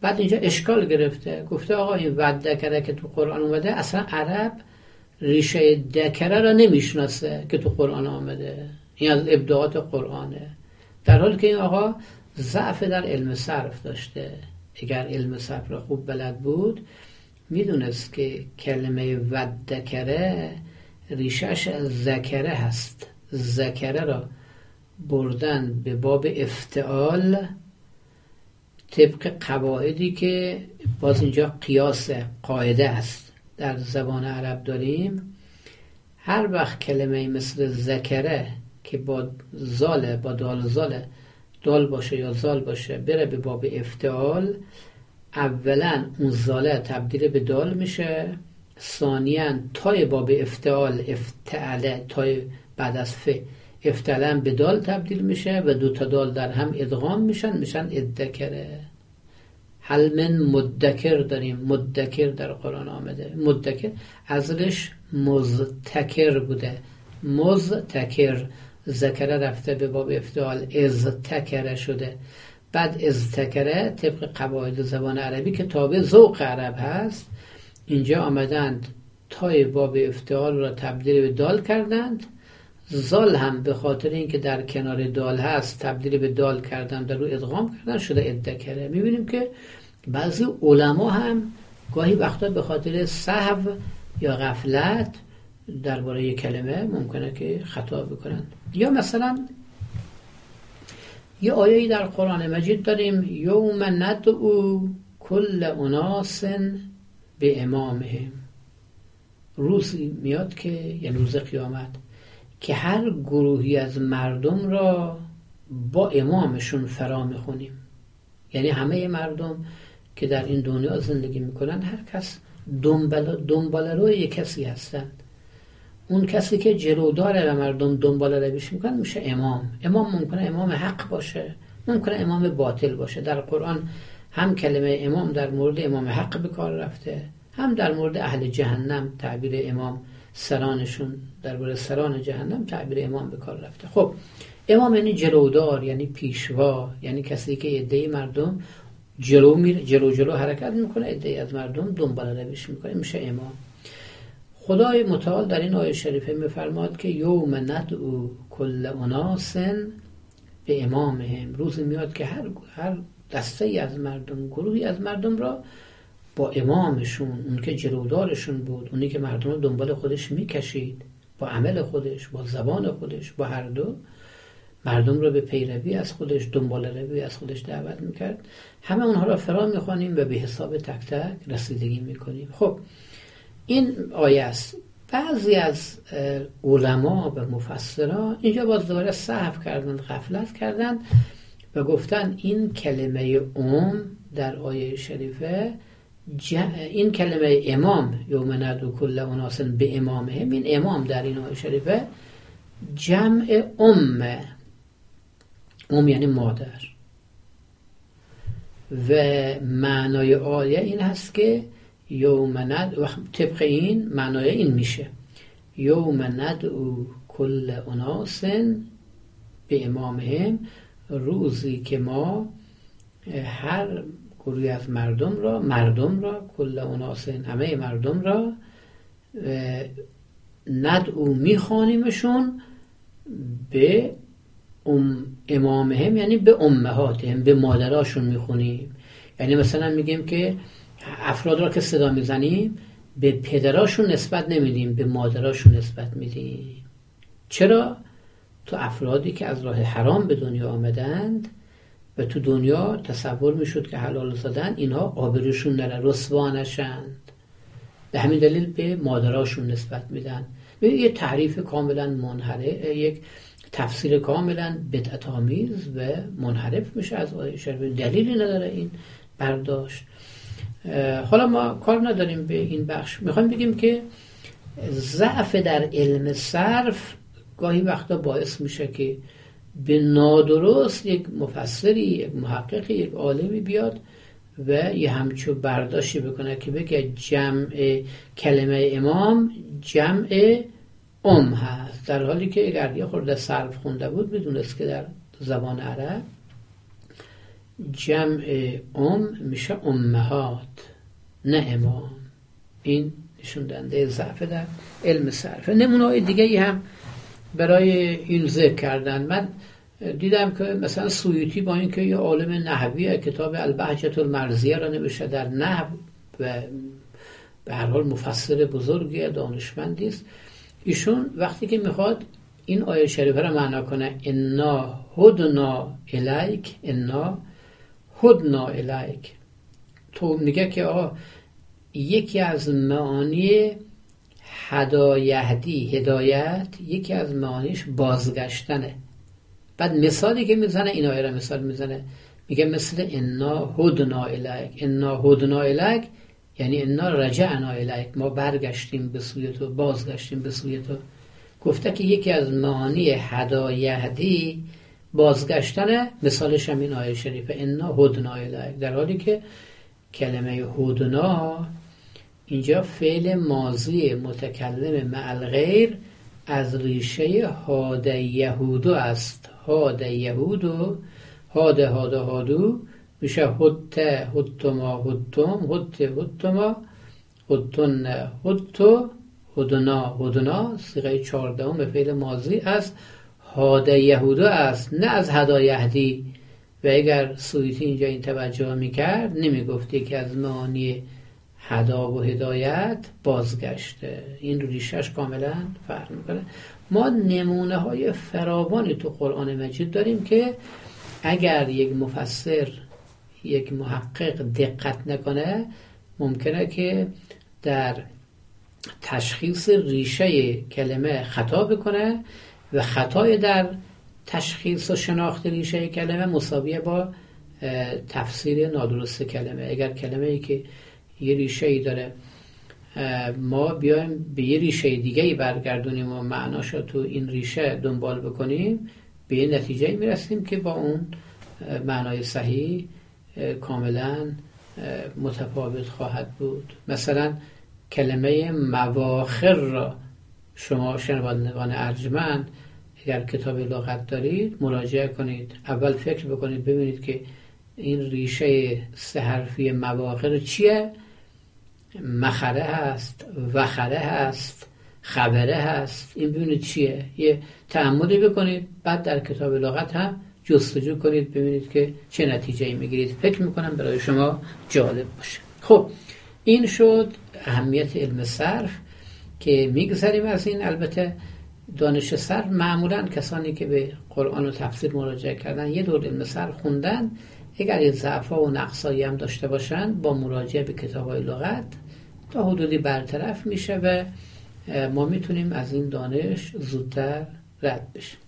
بعد اینجا اشکال گرفته. گفته آقا این ود دکره که تو قرآن اومده اصلا عرب ریشه دکره را نمی‌شناسه که تو قرآن آمده. این از ابداعات قرآنه. در حالی که این آقا ضعف در علم صرف داشته. اگر علم صرف را خوب بلد بود می‌دونست که کلمه ودکره ریشش ذکره هست. ذکره را بردن به باب افتعال طبق قواعدی که باز اینجا قیاس قاعده است. در زبان عرب داریم هر وقت کلمه مثل ذکره که با زاله با دال زاله دال باشه یا زال باشه بره به باب افتعال اولا اون زاله تبدیل به دال میشه ثانیا تای باب افتعال افتعاله تای بعد از ف افتعلا به دال تبدیل میشه و دو تا دال در هم ادغام میشن میشن ادکره. حل من مدکر داریم؟ مدکر در قرآن آمده. مدکر ازلش مزتکر بوده. مزتکر ذکره رفته به باب افتعال ازتکره شده. بعد ازتکره طبق قواعد زبان عربی که تابع ذوق عرب هست اینجا آمدند تای باب افتعال را تبدیل به دال کردند. زال هم به خاطر اینکه در کنار دال هست تبدیل به دال کردن در رو ادغام کردن شده ادکره. می‌بینیم که بعضی علما هم گاهی وقتا به خاطر صحو یا غفلت درباره کلمه ممکنه که خطا بکنن. یا مثلا یه آیهی در قرآن مجید داریم یوم ندعو کل اناس به امامهم. روزی میاد که یعنی روز قیامت که هر گروهی از مردم را با امامشون فرا می‌خونیم. یعنی همه مردم که در این دنیا زندگی می‌کنن هر کس دنبال, دنبال روی کسی هستند اون کسی که جلو داره و مردم دنبال رویش می‌کنن میشه امام. امام ممکنه امام حق باشه ممکنه امام باطل باشه. در قرآن هم کلمه امام در مورد امام حق به کار رفته هم در مورد اهل جهنم تعبیر امام سرانشون درباره سران جهنم تعبیر امام به کار رفته. خب امام یعنی جلودار یعنی پیشوا یعنی کسی که عده مردم جلو جلو جلو حرکت می‌کنه عده از مردم دنبال رویش می‌کنه میشه امام. خدای متعال در این آیه شریفه میفرماد که یوم ندعو کل اناس به امامهم. روز میاد که هر هر دسته ای از مردم گروهی از مردم را با امامشون اون که جلودارشون بود اونی که مردم رو دنبال خودش می‌کشید با عمل خودش با زبان خودش با هر دو مردم رو به پیروی از خودش دنبال روی از خودش دعوت می‌کرد. همه اونها را فرا می‌خوانیم و به حساب تک تک رسیدگی می‌کنیم. خب این آیه است. بعضی از علما و مفسران اینجا باز دوباره صحف کردن غفلت کردن و گفتن این کلمه ام در آیه شریفه این کلمه امام یوم ندو کل اوناس به امامه این امام در این آیه شریفه جمع ام ام یعنی مادر. و معنای آیه این هست که یوم ند طبق این معنای این میشه. یوم ندعو کل اناسن به امامهم. روزی که ما هر گروهی از مردم را مردم را کل اناسن همه مردم را ندعو میخوانیمشون به ام امامهم یعنی به امهاتهم به مادراشون می‌خونیم. یعنی مثلا میگیم که افراد را که صدا می‌زنیم به پدراشون نسبت نمیدیم به مادراشون نسبت میدیم. چرا؟ تو افرادی که از راه حرام به دنیا آمدند و تو دنیا تصور می‌شد که حلال زدن اینها آبروشون نره رسوانشند. به همین دلیل به مادراشون نسبت میدن. یه تعریف کاملا منحرف یک تفسیر کاملا بدعت آمیز و منحرف میشه از آیه شریف. دلیلی نداره این برداشت. حالا ما کار نداریم به این بخش. می‌خوایم بگیم که ضعف در علم صرف گاهی وقتا باعث میشه که به نادرست یک مفسری یک محققی یک عالمی بیاد و یه همچو برداشتی بکنه که بگه جمع کلمه امام جمع ام هست در حالی که اگر یه خورده صرف خونده بود بدونست که در زبان عرب جمع ام میشه امهات نه امام. این نشون دنده ضعف در علم صرف نمونه های دیگه ای هم برای این ذکر کردن. من دیدم که مثلا سویوتی با اینکه یه عالم نحوی کتاب البهجت المرزیه را نوشته در نحو و به هر حال مفسر بزرگی دانشمندی است. ایشون وقتی که می‌خواد این آیه شریفه را معنا کنه انا هدنا الیک انا هدنا الیک. تو میگه که آه یکی از معانی هدایهدی هدایت یکی از معانیش بازگشتنه. بعد مثالی که می‌زنه این آیه را مثال می‌زنه. میگه مثل انا هدنا الیک. انا هدنا الیک یعنی انا رجعنا الیک ما برگشتیم به سوی تو بازگشتیم به سوی تو. گفته که یکی از معانی هدایهدی بازگشتن مثالش هم این آیه شریفه انا هدنا الیک در حالی که کلمه هدنا اینجا فعل ماضی متکلم مع غیر از ریشه هاد یهودو است. هاد یهودو هاد هاد هادو میشه هد هدتما هدتم هد هدتما هدتن هدتو هدنا هدنا سیغه چهاردهم به فعل ماضی است هاد یهودو است نه از هدایهدی و اگر سویتی اینجا این توجه می‌کرد نمی‌گفتی که از معانی هدا و هدایت بازگشته این ریشش کاملا فرق می‌کنه ما نمونه های فراوانی تو قرآن مجید داریم که اگر یک مفسر یک محقق دقت نکنه ممکنه که در تشخیص ریشه کلمه خطا بکنه و خطای در تشخیص و شناخت ریشه کلمه مساویه با تفسیر نادرست کلمه. اگر کلمه ای که یه ریشه ای داره ما بیایم به یه ریشه دیگه ای برگردونیم و معناش تو این ریشه دنبال بکنیم به یه نتیجه می‌رسیم که با اون معنای صحیح کاملا متفاوت خواهد بود. مثلا کلمه مواخر را شما شنوندگان ارجمند اگر کتاب لغت دارید مراجعه کنید. اول فکر بکنید ببینید که این ریشه سه حرفی مواخر چیه؟ مخره هست وخره هست خبره هست. این ببینید چیه. یه تعمدی بکنید بعد در کتاب لغت هم جستجو کنید ببینید که چه نتیجه ای می‌گیرید. فکر می‌کنم برای شما جالب باشه. خب این شد اهمیت علم صرف که میگذریم از این. البته دانش صرف معمولا کسانی که به قرآن و تفسیر مراجعه کردن یه دور علم صرف خوندن اگر این ضعفا و نقصایی هم داشته باشن با مراجعه به کتاب های لغت تا حدودی برطرف میشه و ما می‌تونیم از این دانش زودتر رد بشیم.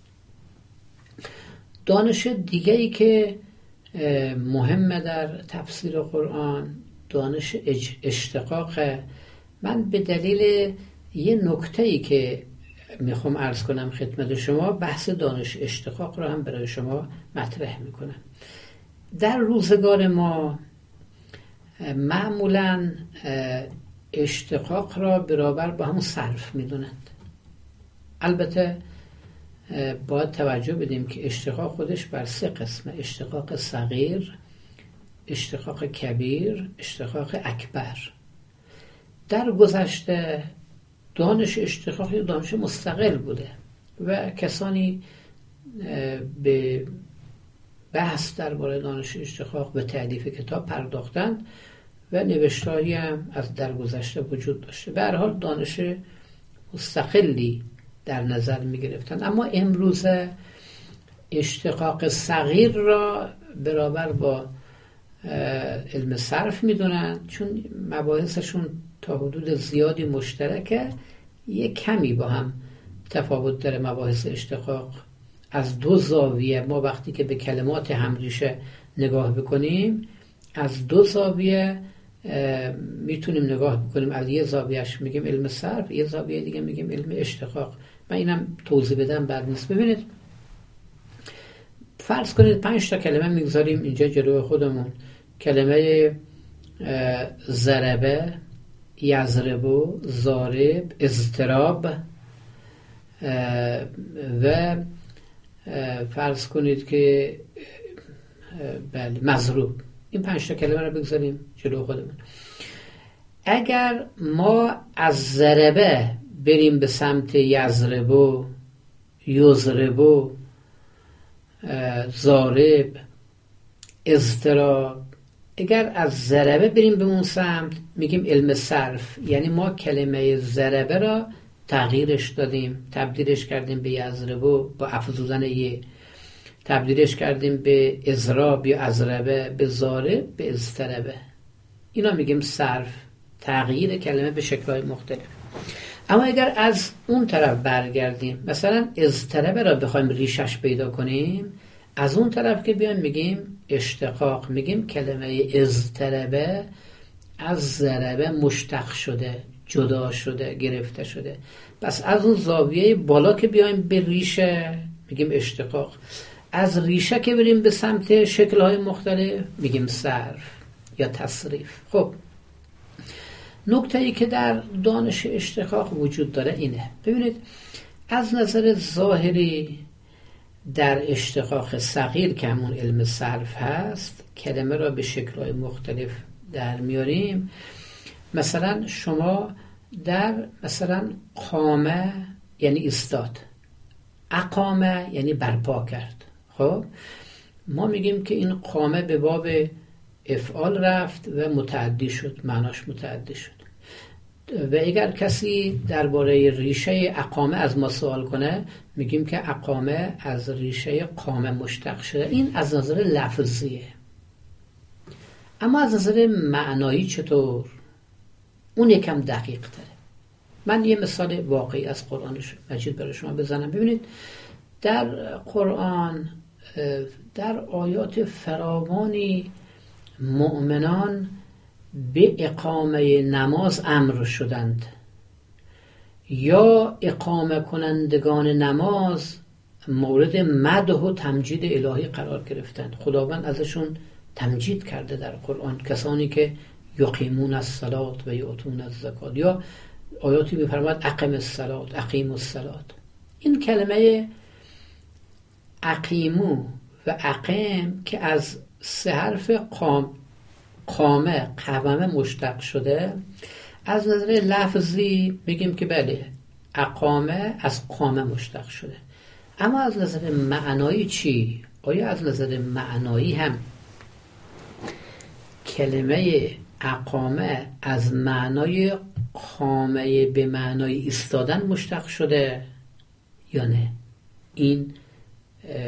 دانش دیگه ای که مهمه در تفسیر قرآن دانش اشتقاق من به دلیل یه نکته ای که می‌خوام ارز کنم خدمت شما بحث دانش اشتقاق رو هم برای شما مطرح می‌کنم. در روزگار ما معمولا اشتقاق را برابر با همون صرف می‌دونند. البته باید توجه بدیم که اشتقاق خودش بر سه قسمه. اشتقاق صغیر اشتقاق کبیر اشتقاق اکبر. در گذشته دانش اشتقاق دانش مستقل بوده و کسانی به بحث درباره دانش اشتقاق به تعلیف کتاب پرداختند و نوشتاری هم از در گذشته وجود داشته. به حال دانش مستقلی در نظر می گرفتن اما امروز اشتقاق صغیر را برابر با علم صرف می‌دونن چون مباحثشون تا حدود زیادی مشترکه. یک کمی با هم تفاوت داره مباحث اشتقاق. از دو زاویه ما وقتی که به کلمات همریشه نگاه بکنیم از دو زاویه می‌تونیم نگاه بکنیم. از یه زاویهش میگیم علم صرف یه زاویه دیگه میگیم علم اشتقاق. من اینم توضیح بدم بعد نیست. ببینید فرض کنید پنج تا کلمه می‌گذاریم اینجا جلو خودمون. کلمه زربه یزربو زارب اضطراب و فرض کنید که بله مضروب. این پنج تا کلمه رو بگذاریم جلو خودمون. اگر ما از ضربه بریم به سمت یزربو یزربو زارب اضطراب. اگر از ضربه بریم به اون سمت میگیم علم صرف. یعنی ما کلمه ضربه را تغییرش دادیم تبدیلش کردیم به یزربو با افزودن یه. تبدیلش کردیم به ازراب یا ازربه به زاره به ازتربه اینا میگیم صرف. تغییر کلمه به شکلهای مختلف. اما اگر از اون طرف برگردیم مثلا ازتربه را بخوایم ریشش پیدا کنیم از اون طرف که بیایم میگیم اشتقاق میگیم کلمه ازتربه از ضربه مشتق شده جدا شده گرفته شده. پس از اون زاویه بالا که بیایم به ریشه میگیم اشتقاق. از ریشه که بریم به سمت شکلهای مختلف میگیم صرف یا تصریف. خب. نکته ای که در دانش اشتقاق وجود داره اینه. ببینید از نظر ظاهری در اشتقاق صغیر که همون علم صرف هست کلمه را به شکلهای مختلف در میاریم. مثلا شما در مثلا قامه یعنی استاد اقامه یعنی برپا کرد. خب؟ ما میگیم که این قامه به باب افعال رفت و متعدی شد. معناش متعدی شد. و اگر کسی درباره ریشه اقامه از ما سوال کنه میگیم که اقامه از ریشه قامه مشتق شده این از نظر لفظیه. اما از نظر معنایی چطور؟ اون یکم دقیق تره. من یه مثال واقعی از قرآن مجید برای شما بزنم. ببینید در قرآن در آیات فراوانی مؤمنان به اقامه نماز امر شدند. یا اقامه کنندگان نماز مورد مده و تمجید الهی قرار گرفتند. خداوند ازشون تمجید کرده در قرآن. کسانی که یقیمون از صلات و یعطون از زکات یا آیاتی میفرماد اقیم الصلات اقیم الصلات. این کلمه اقیمو و اقیم که از سه حرف قام قامه قومه مشتق شده. از نظر لفظی بگیم که بله اقامه از قامه مشتق شده. اما از نظر معنایی چی؟ آیا از نظر معنایی هم کلمه اقامه از معنای قامه به معنای ایستادن مشتق شده یا نه؟ این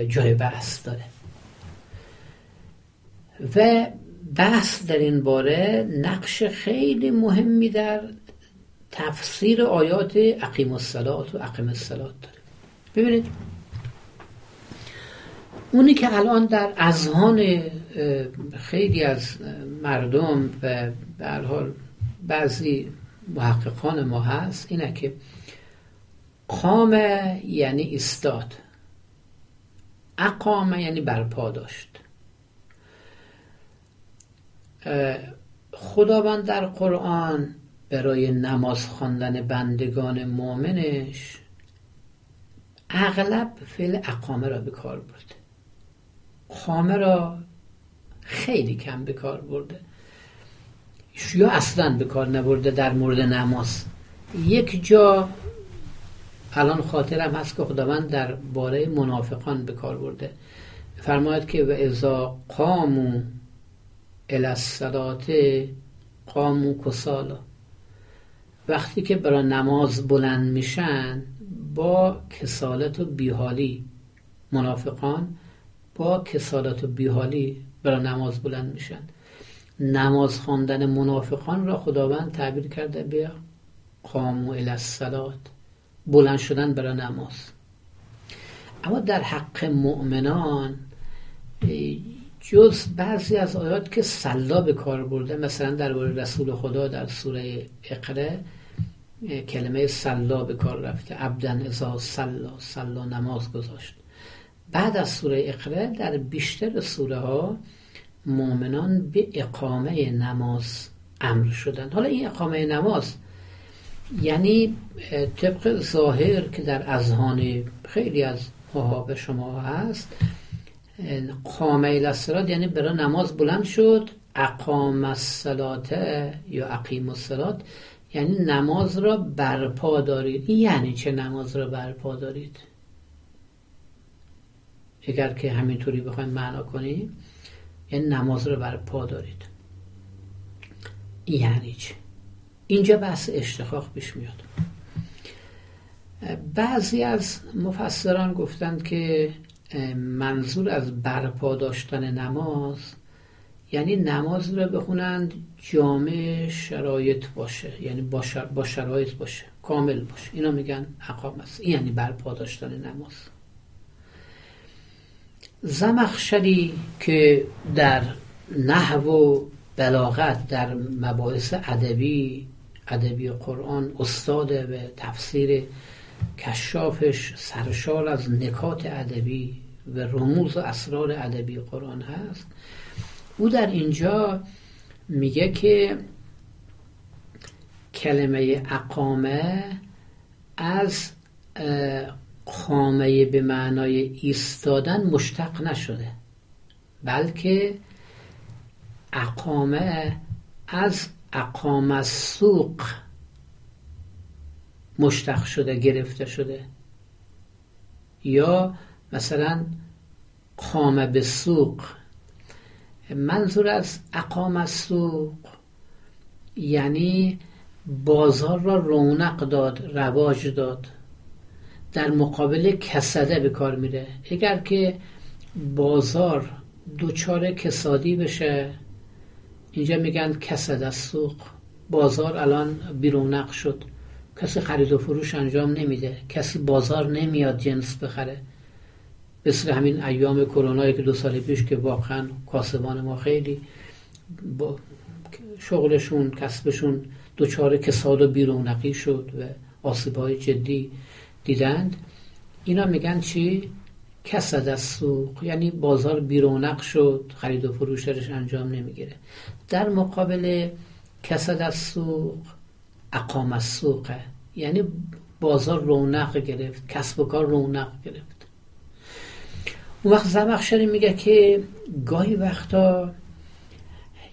جای بحث داره. و بحث در این باره نقش خیلی مهمی در تفسیر آیات اقیم الصلات و اقیم الصلات داره. ببینید اونی که الان در اذهان خیلی از مردم و به حال بعضی محققان ما هست اینه که قامه یعنی استاد. اقامه یعنی برپا داشت. خداوند در قرآن برای نماز خواندن بندگان مؤمنش اغلب فعل اقامه را به کار برده. قامه را خیلی کم به کار برده. یا اصلا به کار نبرده در مورد نماز. یک جا الان خاطرم هست که خداوند در باره منافقان به کار برده. فرماید که و ازا قامو الاسلات قامو کسالا. وقتی که برای نماز بلند میشن با کسالت و بیحالی. منافقان با کسالت و بیحالی برای نماز بلند میشن. نماز خواندن منافقان را خداوند تعبیر کرده بیا قامو الاسلات بلند شدن برای نماز. اما در حق مؤمنان جز بعضی از آیات که سلا به کار برده مثلا در رسول خدا در سوره اقره کلمه سلا به کار رفته. عبدن ازا سلا سلا نماز گذاشت. بعد از سوره اقره در بیشتر سوره ها مؤمنان به اقامه نماز امر شدند حالا این اقامه نماز یعنی طبق ظاهر که در اذهان خیلی از به شما هست قامه الاسرات یعنی برای نماز بلند شد. اقام الصلات یا اقیم الصلات یعنی نماز را برپا دارید. یعنی چه نماز را برپا دارید؟ اگر که همینطوری بخوایم معنا کنیم یعنی نماز را برپا دارید. یعنی چه؟ اینجا بحث اشتخاق پیش میاد. بعضی از مفسران گفتند که منظور از برپا داشتن نماز یعنی نماز رو بخونند جامع شرایط باشه یعنی با, شرایط باشه کامل باشه. اینا میگن اقام است. این یعنی برپا داشتن نماز. زمخشری که در نحو و بلاغت در مباحث ادبی ادبی قرآن استاد به تفسیر کشافش سرشار از نکات ادبی و رموز و اسرار ادبی قرآن هست. او در اینجا میگه که کلمه اقامه از قامه به معنای ایستادن مشتق نشده بلکه اقامه از اقام سوق مشتق شده گرفته شده. یا مثلا قام به سوق. منظور از اقام سوق یعنی بازار را رونق داد رواج داد. در مقابل کسده به کار میره. اگر که بازار دوچار کسادی بشه اینجا میگن کسد از سوق. بازار الان بیرونق شد. کسی خرید و فروش انجام نمیده کسی بازار نمیاد جنس بخره. مثل همین ایام کرونایی که دو سال پیش که واقعا کاسبان ما خیلی با شغلشون کسبشون دوچار کساد و بیرونقی شد و آسیبهای جدی دیدند. اینا میگن چی؟ کسد از سوق یعنی بازار بیرونق شد خرید و فروش درش انجام نمی‌گیره. در مقابل کسد از سوق اقام از سوقه یعنی بازار رونق گرفت کسب و کار رونق گرفت. اون وقت زمخشری میگه که گاهی وقتا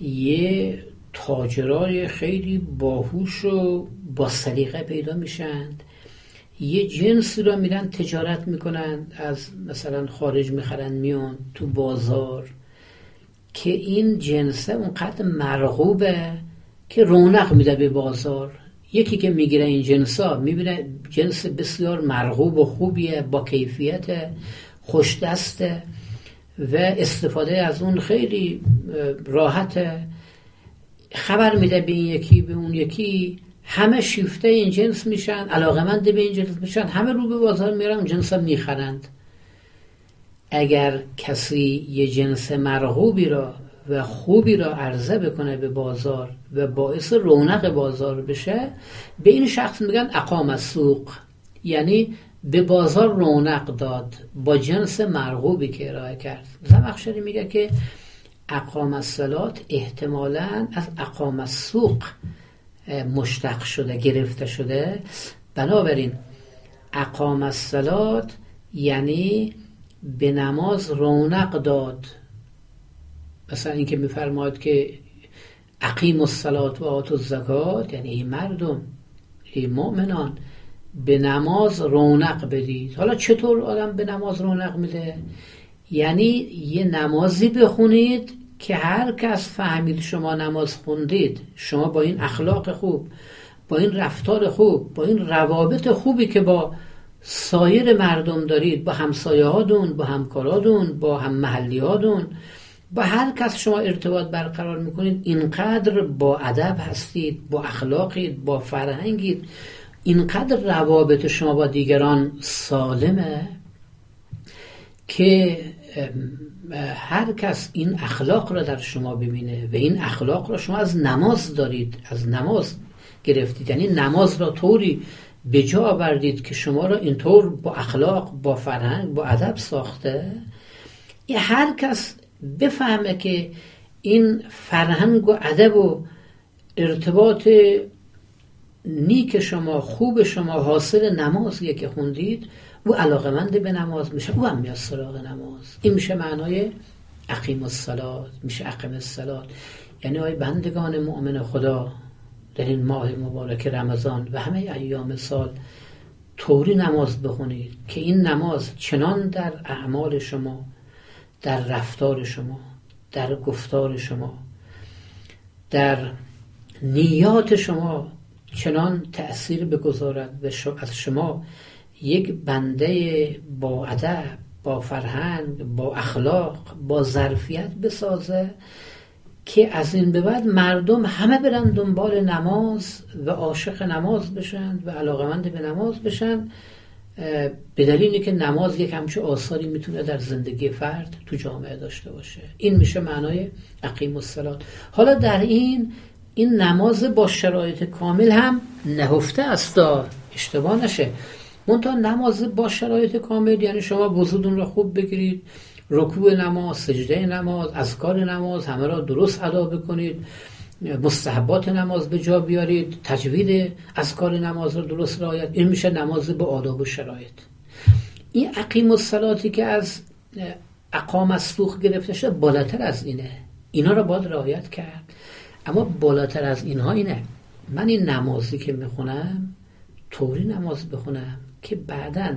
یه تاجرای خیلی باهوش و با سلیقه پیدا میشند یه جنس رو میرن تجارت می‌کنن از مثلا خارج می‌خرن میان تو بازار که این جنسه اونقدر مرغوبه که رونق میده به بازار. یکی که می‌گیره این جنس ها می‌بینه جنس بسیار مرغوب و خوبیه با کیفیت خوش دسته و استفاده از اون خیلی راحته خبر میده به این یکی به اون یکی. همه شیفته این جنس میشن علاقمند به این جنس میشن همه رو به بازار میرن جنس هم می‌خرند. اگر کسی یه جنس مرغوبی را و خوبی را عرضه بکنه به بازار و باعث رونق بازار بشه به این شخص میگن اقام سوق یعنی به بازار رونق داد با جنس مرغوبی که ارائه کرد. زمخشری میگه که اقام الصلات احتمالا از اقام السوق مشتق شده گرفته شده. بنابراین اقام الصلات یعنی به نماز رونق داد. مثلا اینکه میفرماد که اقیم الصلات و آت الزکات یعنی ای مردم ای مؤمنان به نماز رونق بدید. حالا چطور آدم به نماز رونق میده؟ یعنی یه نمازی بخونید که هر کس فهمید شما نماز خوندید. شما با این اخلاق خوب با این رفتار خوب با این روابط خوبی که با سایر مردم دارید با همسایه هادون با همکارادون با هم محلی هادون با هر کس شما ارتباط برقرار می‌کنید اینقدر با ادب هستید با اخلاقید با فرهنگید اینقدر روابط شما با دیگران سالمه که هر کس این اخلاق را در شما ببینه و این اخلاق را شما از نماز دارید از نماز گرفتید. یعنی نماز را طوری به جا آوردید که شما را اینطور با اخلاق با فرهنگ با ادب ساخته. هر کس بفهمه که این فرهنگ و ادب و ارتباط نیک شما خوب شما حاصل نمازیه که خوندید او علاقمند به نماز میشه او هم میاد سراغ نماز. این میشه معنای اقیم الصلات میشه اقیم الصلات. یعنی آی بندگان مؤمن خدا در این ماه مبارک رمضان و همه ایام سال طوری نماز بخونید که این نماز چنان در اعمال شما در رفتار شما در گفتار شما در نیات شما چنان تأثیر بگذارد و از شما یک بنده با ادب با فرهنگ با اخلاق با ظرفیت بسازه که از این به بعد مردم همه برن دنبال نماز و عاشق نماز بشن و علاقمند به نماز بشن. به دلیلی که نماز یک همچه آثاری می‌تونه در زندگی فرد تو جامعه داشته باشه. این میشه معنای اقیم الصلات. حالا در این این نماز با شرایط کامل هم نهفته است اشتباه نشه. منتها نماز با شرایط کامل یعنی شما وضودون رو خوب بگیرید رکوع نماز سجده نماز اذکار نماز همه را درست ادا بکنید. مستحبات نماز به جا بیارید تجوید اذکار نماز رو درست رعایت. این میشه نماز با آداب و شرایط. این عقیم الصلاتی که از اقام اسلوخ گرفته شده بالاتر از اینه. اینا رو باید رعایت کرد. اما بالاتر از اینها اینه. من این نمازی که می‌خونم طوری نماز بخونم که بعدا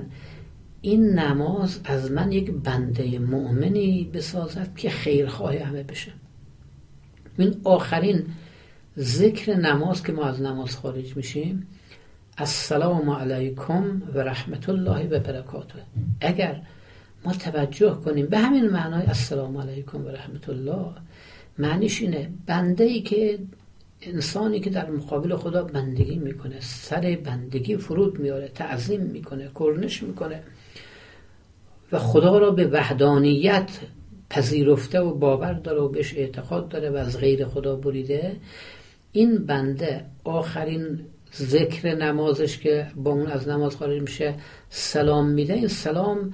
این نماز از من یک بنده مؤمنی بسازد که خیرخواه همه بشه. این آخرین ذکر نماز که ما از نماز خارج میشیم السلام علیکم و رحمت الله و برکاته. اگر ما توجه کنیم به همین معنای السلام علیکم و رحمت الله معنیش اینه بنده ای که انسانی که در مقابل خدا بندگی می‌کنه سر بندگی فرود میاره تعظیم می‌کنه کرنش می‌کنه و خدا را به وحدانیت پذیرفته و باور داره و بهش اعتقاد داره و از غیر خدا بریده. این بنده آخرین ذکر نمازش که با اون از نماز خارج میشه سلام میده. این سلام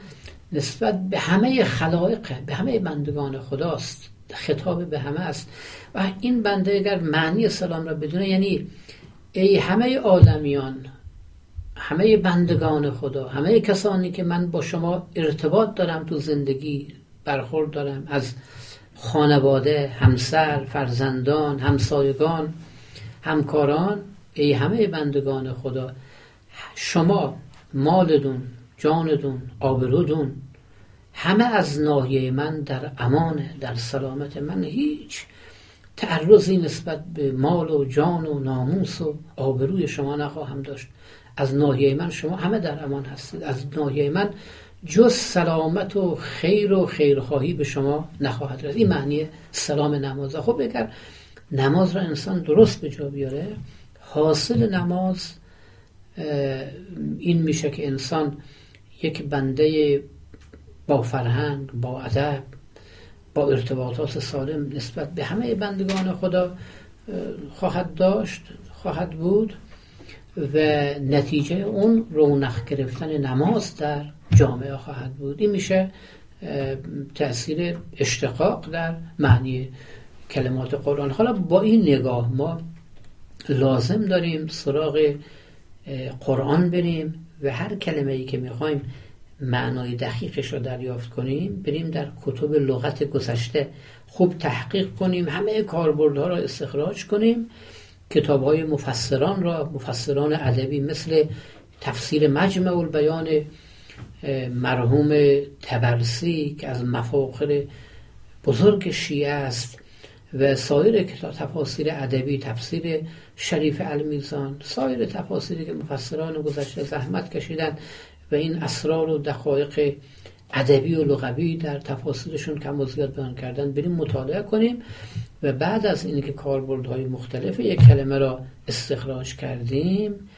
نسبت به همه خلایقه به همه بندگان خداست. خطاب به همه است. و این بنده اگر معنی سلام را بدونه یعنی ای همه آدمیان همه بندگان خدا همه کسانی که من با شما ارتباط دارم تو زندگی برخورد دارم. از خانواده همسر فرزندان همسایگان همکاران ای همه بندگان خدا شما مالدون جاندون آبرودون همه از ناحیه من در امانه در سلامت من هیچ تعرضی نسبت به مال و جان و ناموس و آبروی شما نخواهم داشت. از ناحیه من شما همه در امان هستید. از ناحیه من جز سلامت و خیر و خیرخواهی به شما نخواهد رسید. این معنی سلام نماز. خب اگر نماز را انسان درست به جا بیاره حاصل نماز این میشه که انسان یک بنده با فرهنگ با ادب با ارتباطات سالم نسبت به همه بندگان خدا خواهد داشت خواهد بود و نتیجه اون رونق گرفتن نماز در جامعه خواهد بود. این میشه تاثیر اشتقاق در معنی کلمات قرآن. حالا با این نگاه ما لازم داریم سراغ قرآن بریم و هر کلمه ای که می‌خوایم معنای دقیقش رو دریافت کنیم بریم در کتب لغت گذشته خوب تحقیق کنیم همه کاربردها را استخراج کنیم کتاب های مفسران را مفسران ادبی مثل تفسیر مجمع البیان مرحوم تبرسی که از مفاخر بزرگ شیعه است و سایر کتاب تفاسیر ادبی تفسیر شریف المیزان سایر تفاسیری که مفسران گذشته زحمت کشیدن و این اسرار و دقایق ادبی و لغوی در تفاصیلشون کم و زیاد بیان کردن بریم مطالعه کنیم و بعد از اینکه کاربردهای مختلف یک کلمه را استخراج کردیم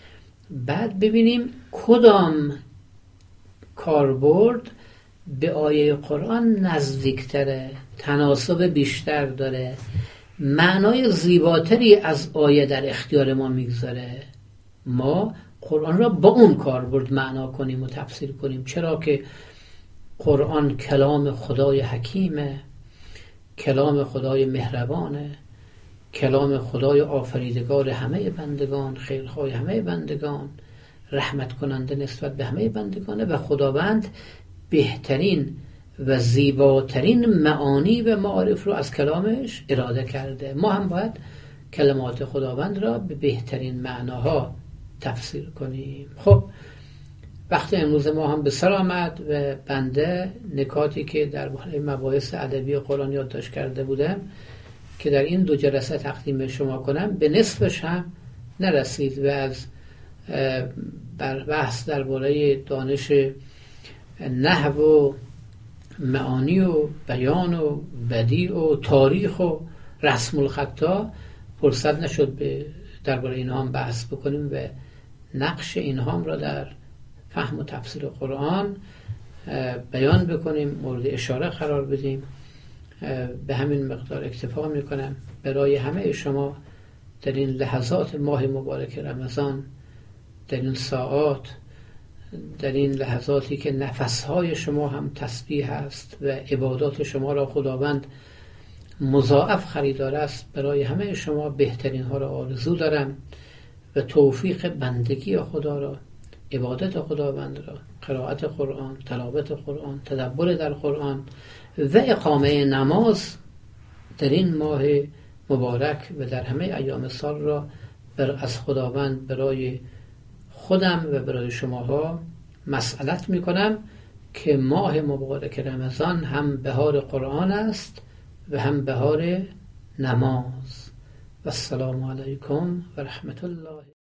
بعد ببینیم کدام کاربرد به آیه قرآن نزدیکتره تناسب بیشتر داره. معنای زیباتری از آیه در اختیار ما می‌گذاره. ما قرآن را با اون کاربرد معنا کنیم و تفسیر کنیم. چرا که قرآن کلام خدای حکیمه کلام خدای مهربانه کلام خدای آفریدگار همه بندگان خیرخواه همه بندگان. رحمت کننده نسبت به همه بندگانه و خداوند بهترین و زیباترین معانی و معارف رو از کلامش اراده کرده. ما هم باید کلمات خداوند را به بهترین معناها تفسیر کنیم. خب وقتی امروز ما هم به سر آمد و بنده نکاتی که در مباحث ادبی قرآن یادداشت کرده بودم که در این دو جلسه تقدیم شما کنم به نصفش هم نرسید و از بر بحث درباره دانش نحو و معانی و بیان و بدی و تاریخ و رسم الخطا فرصت نشد به درباره اینها هم بحث بکنیم و نقش اینها را در فهم و تفسیر قرآن بیان بکنیم مورد اشاره قرار بدیم. به همین مقدار اکتفا می‌کنم. برای همه شما در این لحظات ماه مبارک رمضان در این ساعات در این لحظاتی که نفسهای شما هم تسبیح است و عبادات شما را خداوند مضاعف خریدار است برای همه شما بهترین ها را آرزو دارم و توفیق بندگی خدا را عبادت خداوند را قرائت قرآن تلاوت قرآن تدبر در قرآن و اقامه نماز در این ماه مبارک و در همه ایام سال را بر از خداوند برای خودم و برای شماها مسئلت می کنم که ماه مبارک رمضان هم بهار قرآن است و هم بهار نماز. و السلام علیکم و رحمت الله.